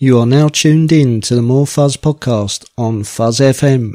You are now tuned in to the More Fuzz podcast on Fuzz FM.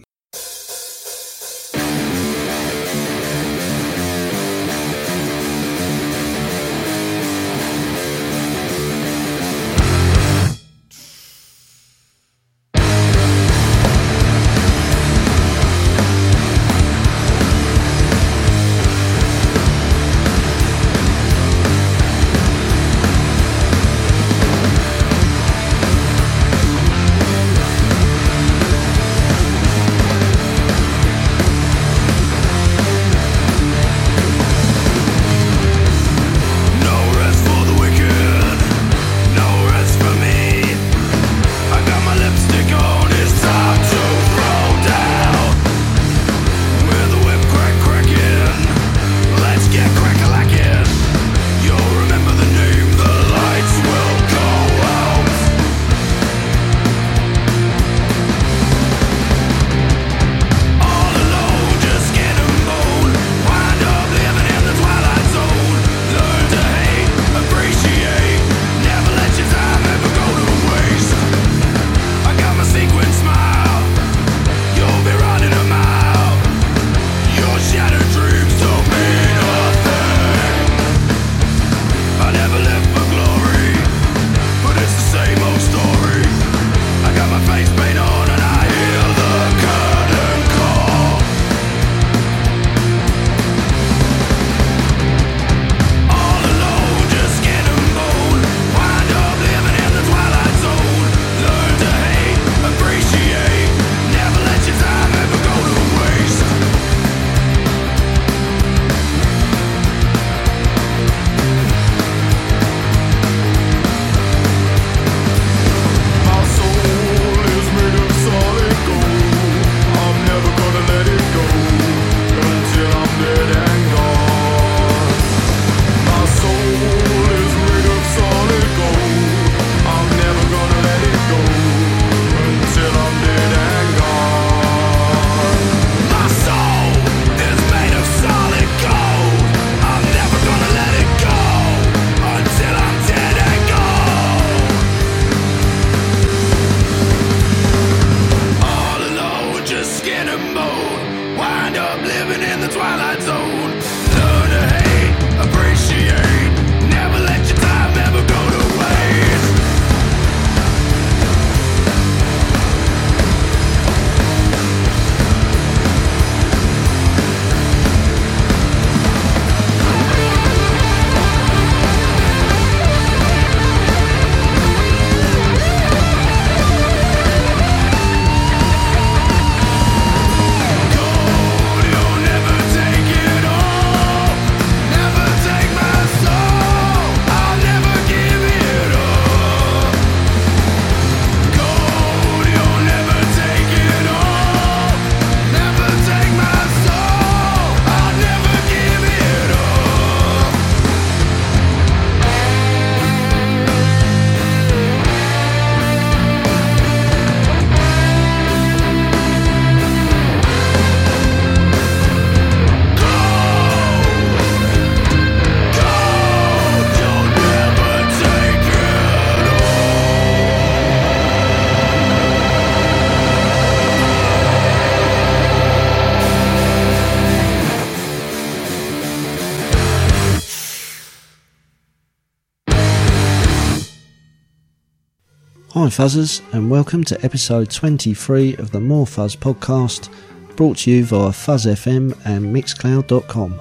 Hi Fuzzers and welcome to episode 23 of the More Fuzz podcast brought to you via Fuzz FM and Mixcloud.com.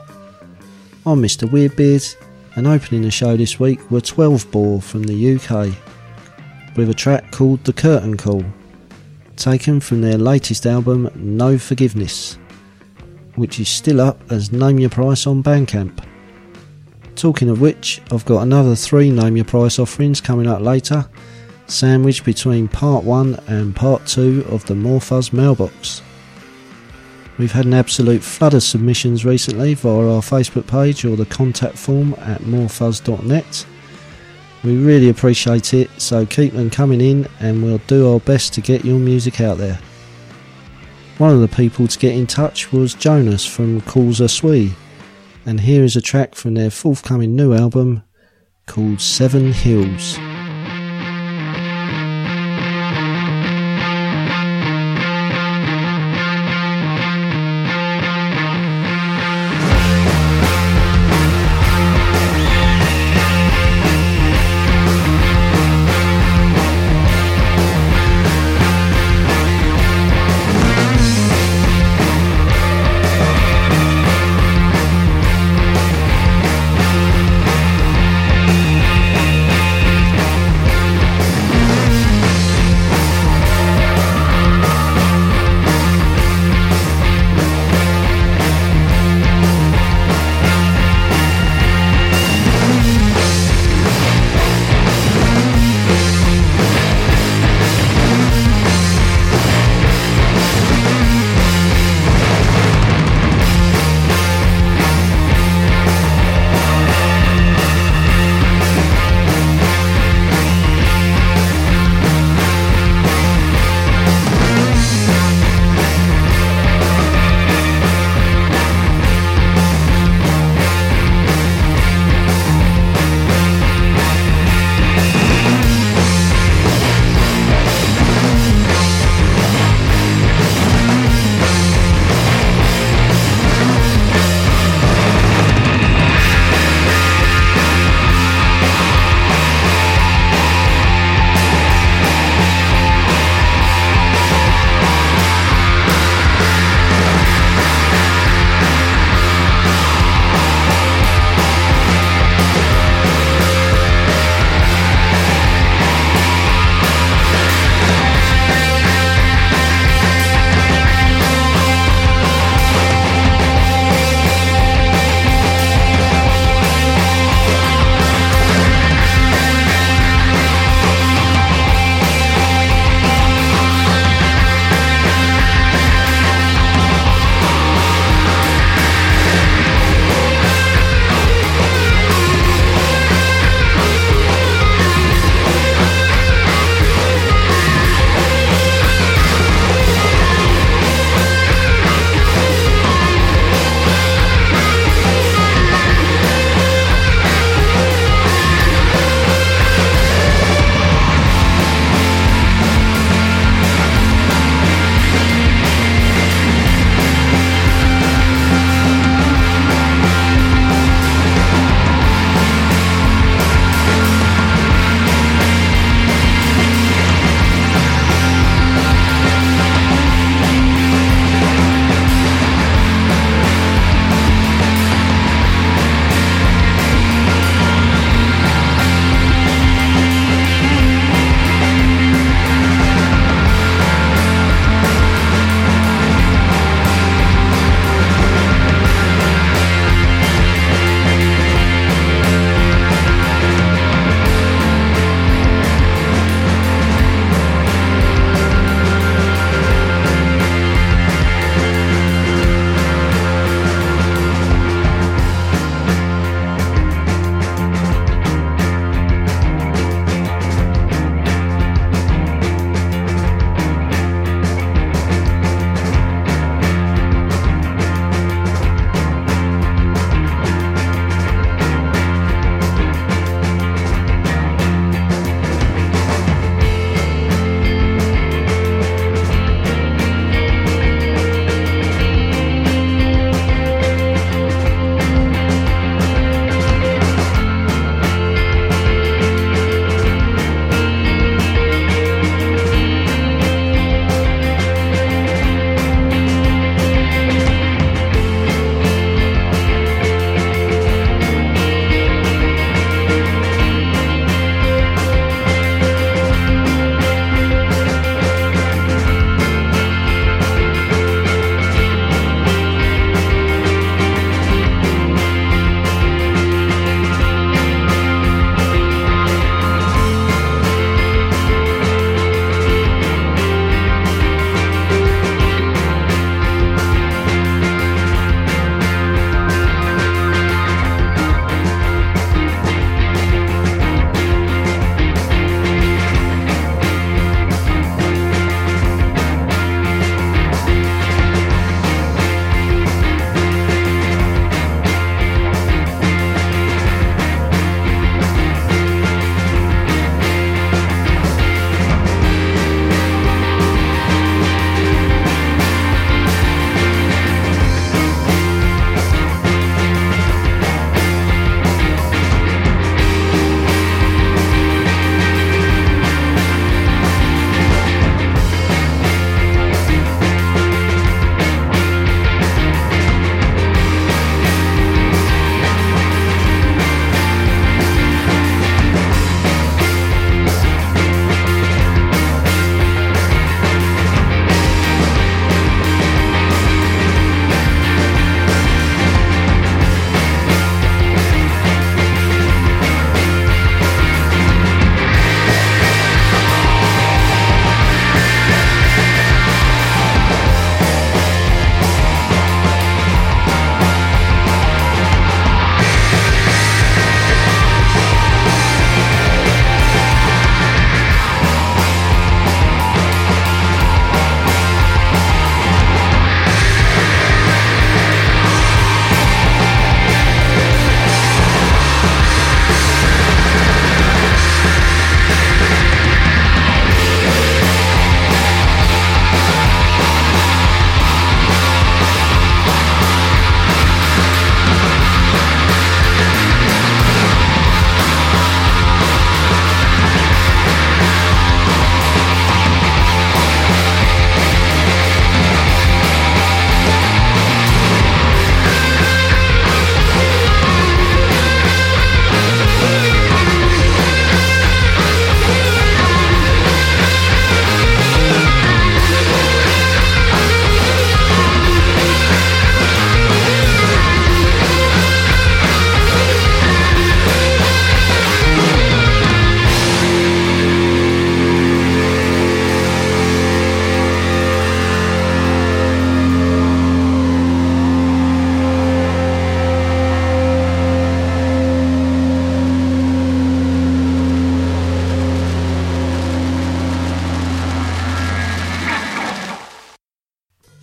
I'm Mr Weirdbeard and opening the show this week were 12 Bore from the UK with a track called The Curtain Call taken from their latest album No Forgiveness which is still up as Name Your Price on Bandcamp. Talking of which, I've got another three Name Your Price offerings coming up later sandwiched between part 1 and part 2 of the More Fuzz mailbox. We've had an absolute flood of submissions recently via our Facebook page or the contact form at morefuzz.net. We really appreciate it, so keep them coming in and we'll do our best to get your music out there. One of the people to get in touch was Jonas from Calls and here is a track from their forthcoming new album called Seven Hills.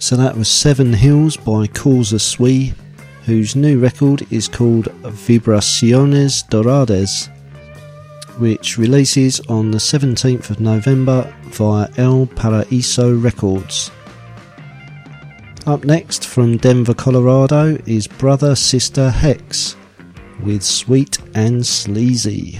So that was Seven Hills by Causa Sui, whose new record is called Vibraciones Doradas, which releases on the 17th of November via El Paraíso Records. Up next from Denver, Colorado is Brother Sister Hex with Sweet and Sleazy.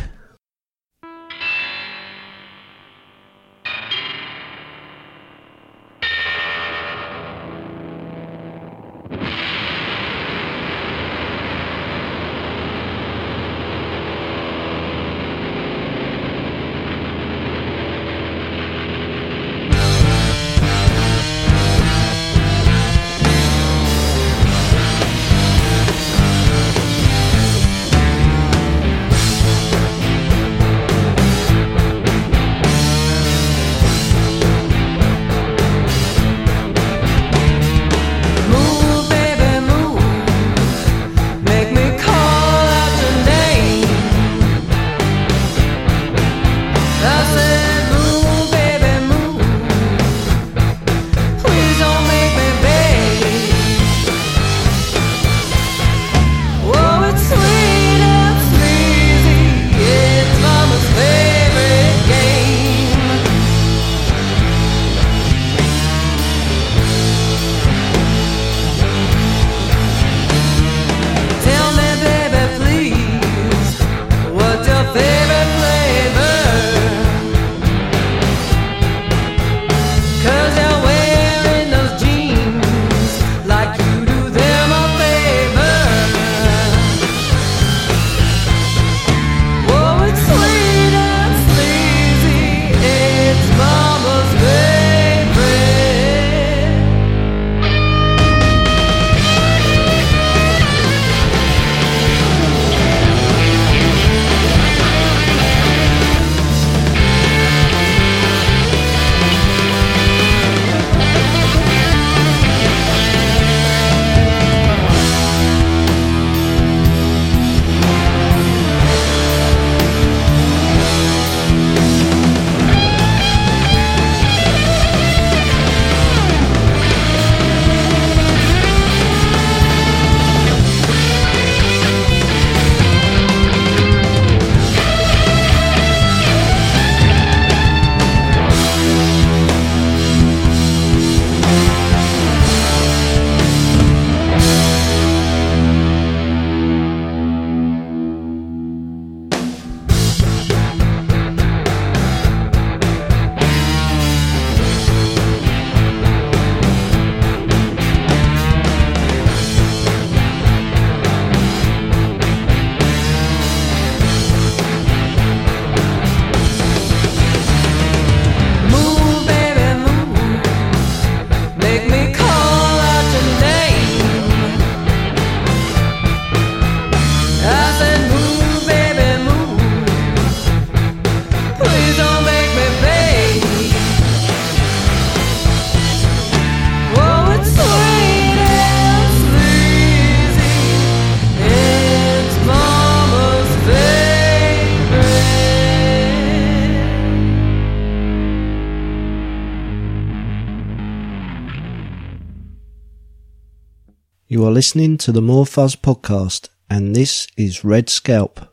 Are listening to the More Fuzz podcast, and this is Red Scalp.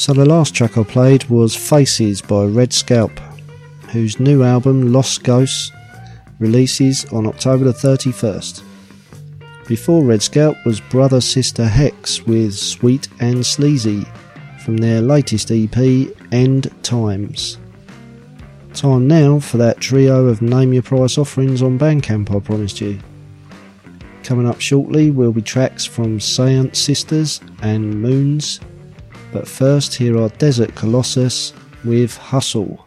So the last track I played was Faces by Red Scalp, whose new album Lost Ghosts releases on October the 31st. Before Red Scalp was Brother Sister Hex with Sweet and Sleazy from their latest EP End Times. Time now for that trio of name your price offerings on Bandcamp I promised you. Coming up shortly will be tracks from Seance Sisters and Moons, but first here are Desert Colossus with Hustle.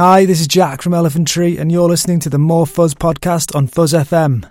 Hi, this is Jack from Elephant Tree, and you're listening to the More Fuzz podcast on Fuzz FM.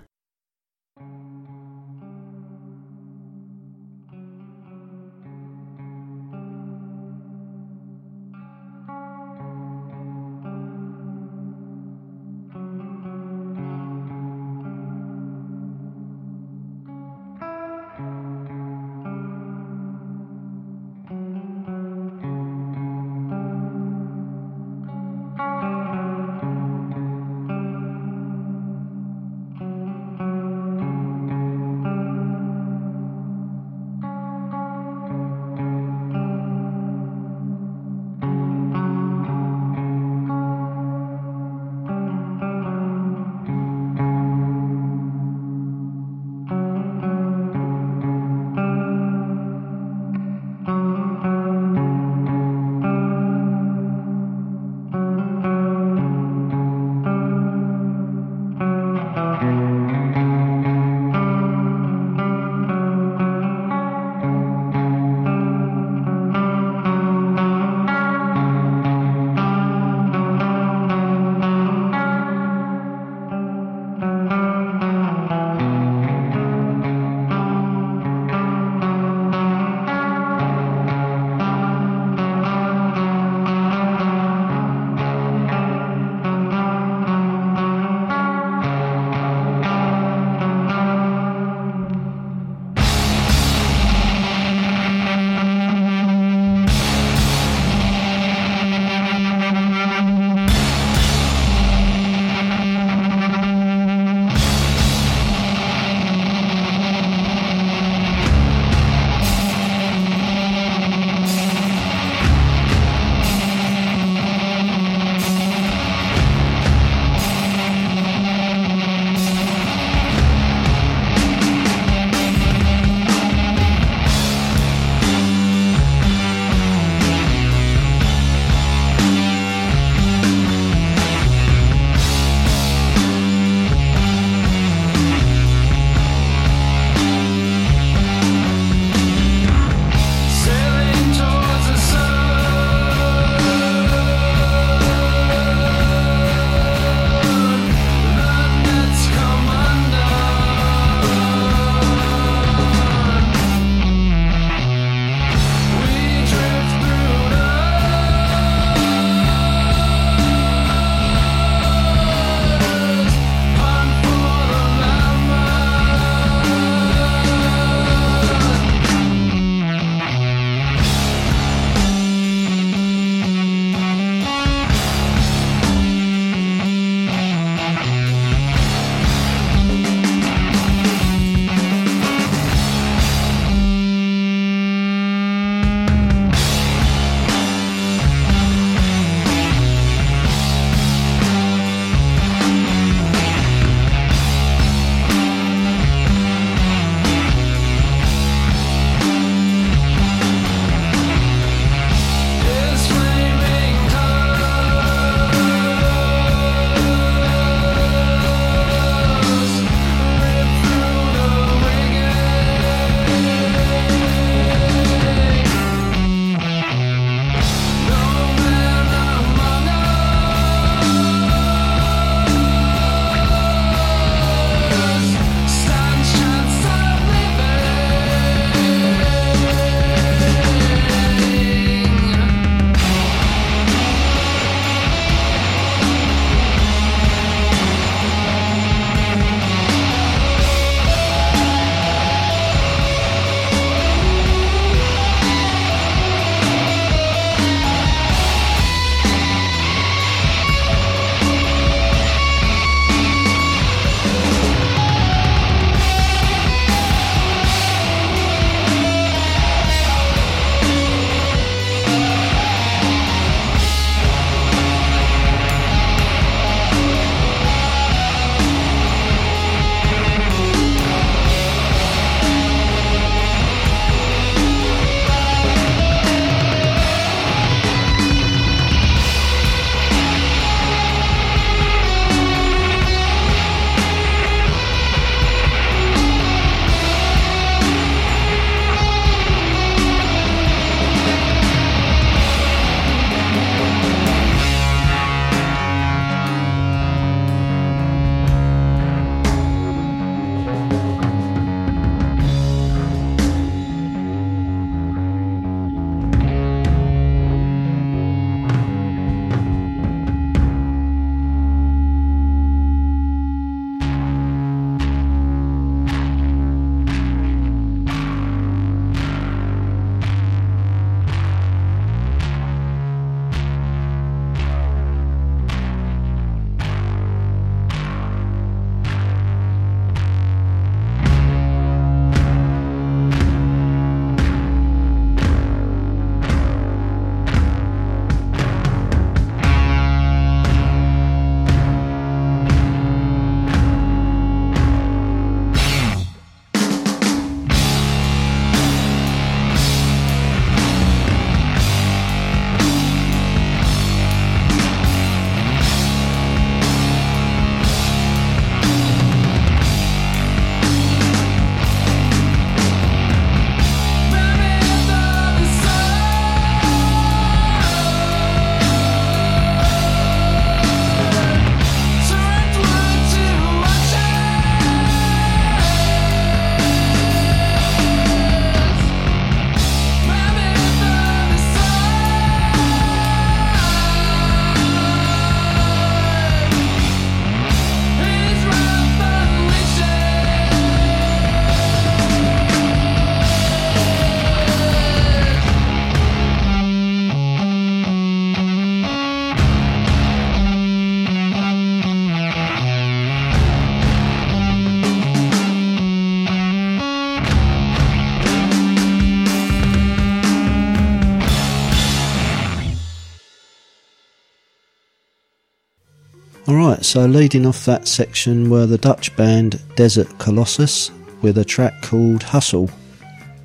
So leading off that section were the Dutch band Desert Colossus with a track called Hustle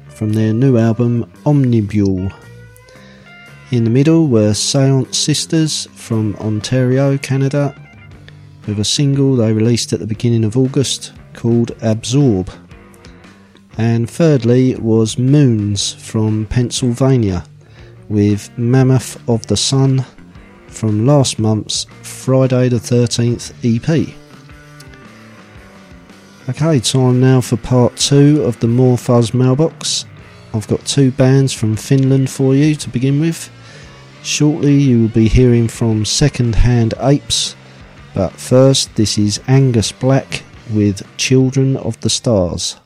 from their new album Omnibule. In the middle were Seance Sisters from Ontario, Canada, with a single they released at the beginning of August called Absorb. And thirdly was Moons from Pennsylvania with Mammoth of the Sun from last month's Friday the 13th EP. Okay, time now for part two of the More Fuzz mailbox. I've got two bands from Finland for you to begin with. Shortly, you will be hearing from Second Hand Apes, but first, this is Angus Black with Children of the Stars.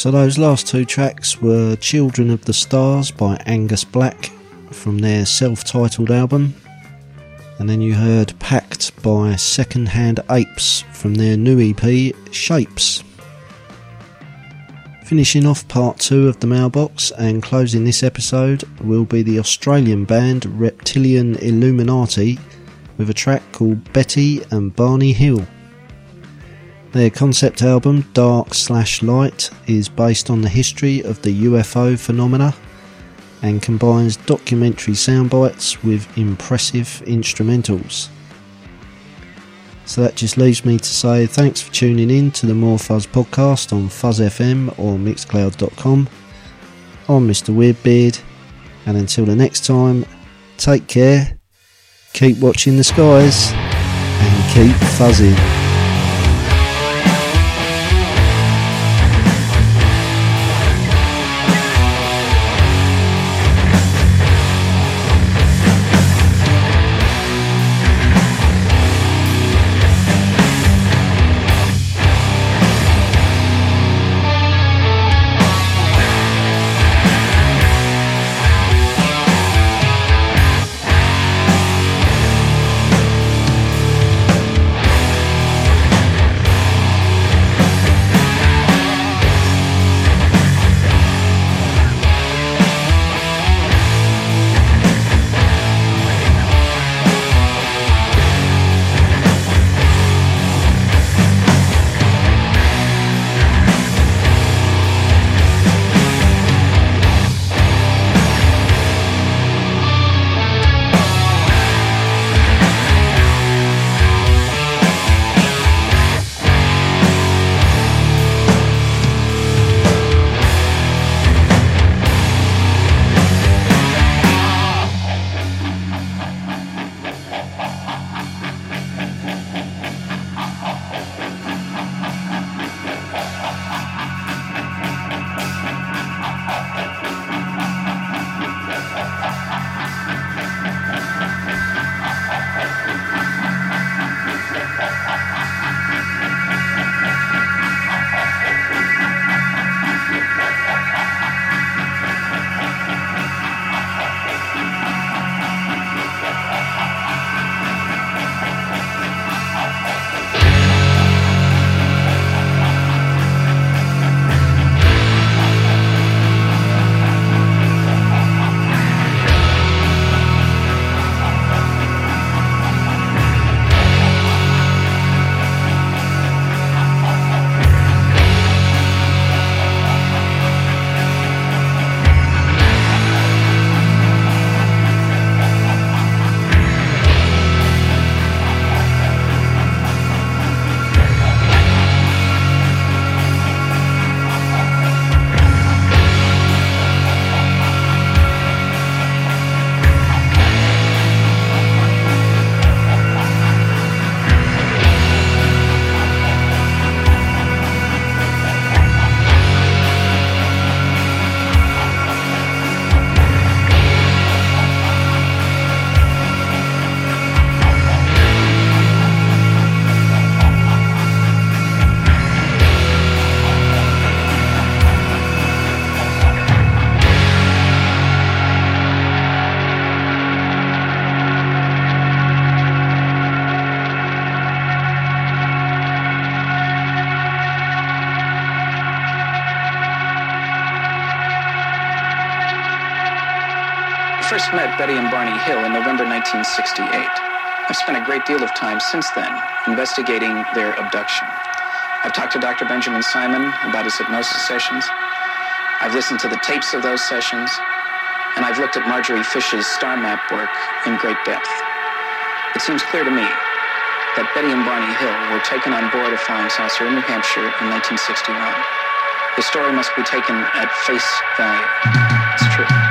So those last two tracks were Children of the Stars by Angus Black from their self-titled album. And then you heard Packed by Secondhand Apes from their new EP Shapes. Finishing off part two of the mailbox and closing this episode will be the Australian band Reptilian Illuminati with a track called Betty and Barney Hill. Their concept album, Dark Slash Light, is based on the history of the UFO phenomena and combines documentary soundbites with impressive instrumentals. So that just leaves me to say thanks for tuning in to the More Fuzz podcast on Fuzz FM or Mixcloud.com. I'm Mr. Weirdbeard, and until the next time, take care, keep watching the skies, and keep fuzzing. First met Betty and Barney Hill in November 1968. I've spent a great deal of time since then investigating their abduction. I've talked to Dr. Benjamin Simon about his hypnosis sessions. I've listened to the tapes of those sessions. And I've looked at Marjorie Fish's star map work in great depth. It seems clear to me that Betty and Barney Hill were taken on board a flying saucer in New Hampshire in 1961. The story must be taken at face value. It's true.